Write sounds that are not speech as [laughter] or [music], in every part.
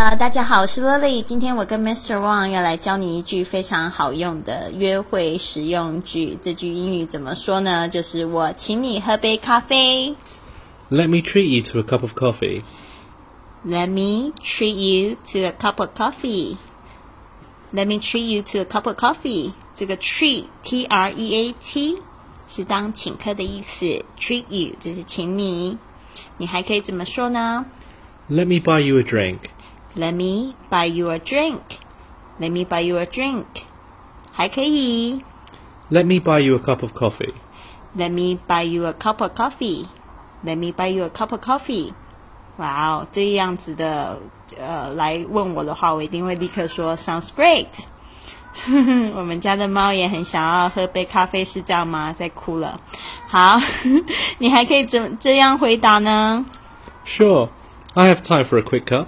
呃，大家好，我是 Lily。今天我跟 Mr. Wang 要来教你一句非常好用的约会实用句。这句英语怎么说呢？就是我请你喝杯咖啡。Let me treat you to a cup of coffee. Let me treat you to a cup of coffee. Let me treat you to a cup of coffee. 这个 treat T R E A T 是当请客的意思，treat you 就是请你。你还可以怎么说呢 Let me buy you a drink. ？Let me buy you a drink. Let me buy you a drink. 还可以 Let me buy you a cup of coffee. Let me buy you a cup of coffee. Let me buy you a cup of coffee. 哇哦，这样子的呃来问我的话，我一定会立刻说 Sounds great。我们家的猫也很想要喝杯咖啡，是这样吗？在哭了。好，你还可以怎这样回答呢 Sure, [laughs] [laughs] I have time for a quick cup.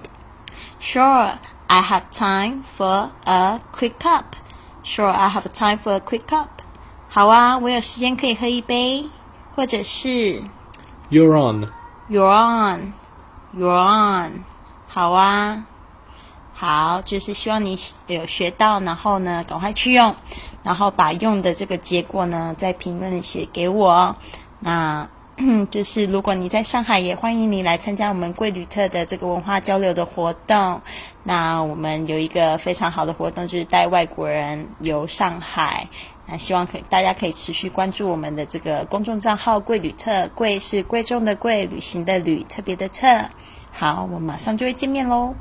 Sure, I have time for a quick cup. Sure, I have time for a quick cup. 好啊，我有时间可以喝一杯，或者是 You're on. You're on, you're on，好啊，好，就是希望你有学到，然后呢，赶快去用，然后把用的这个结果呢，在评论里写给我。那 [clears throat] 就是如果你在上海，也欢迎你来参加我们贵旅特的这个文化交流的活动。那我们有一个非常好的活动，就是带外国人游上海。那希望可大家可以持续关注我们的这个公众账号“贵旅特”，贵是贵重的贵，旅行的旅，特别的特。好，我们马上就会见面喽。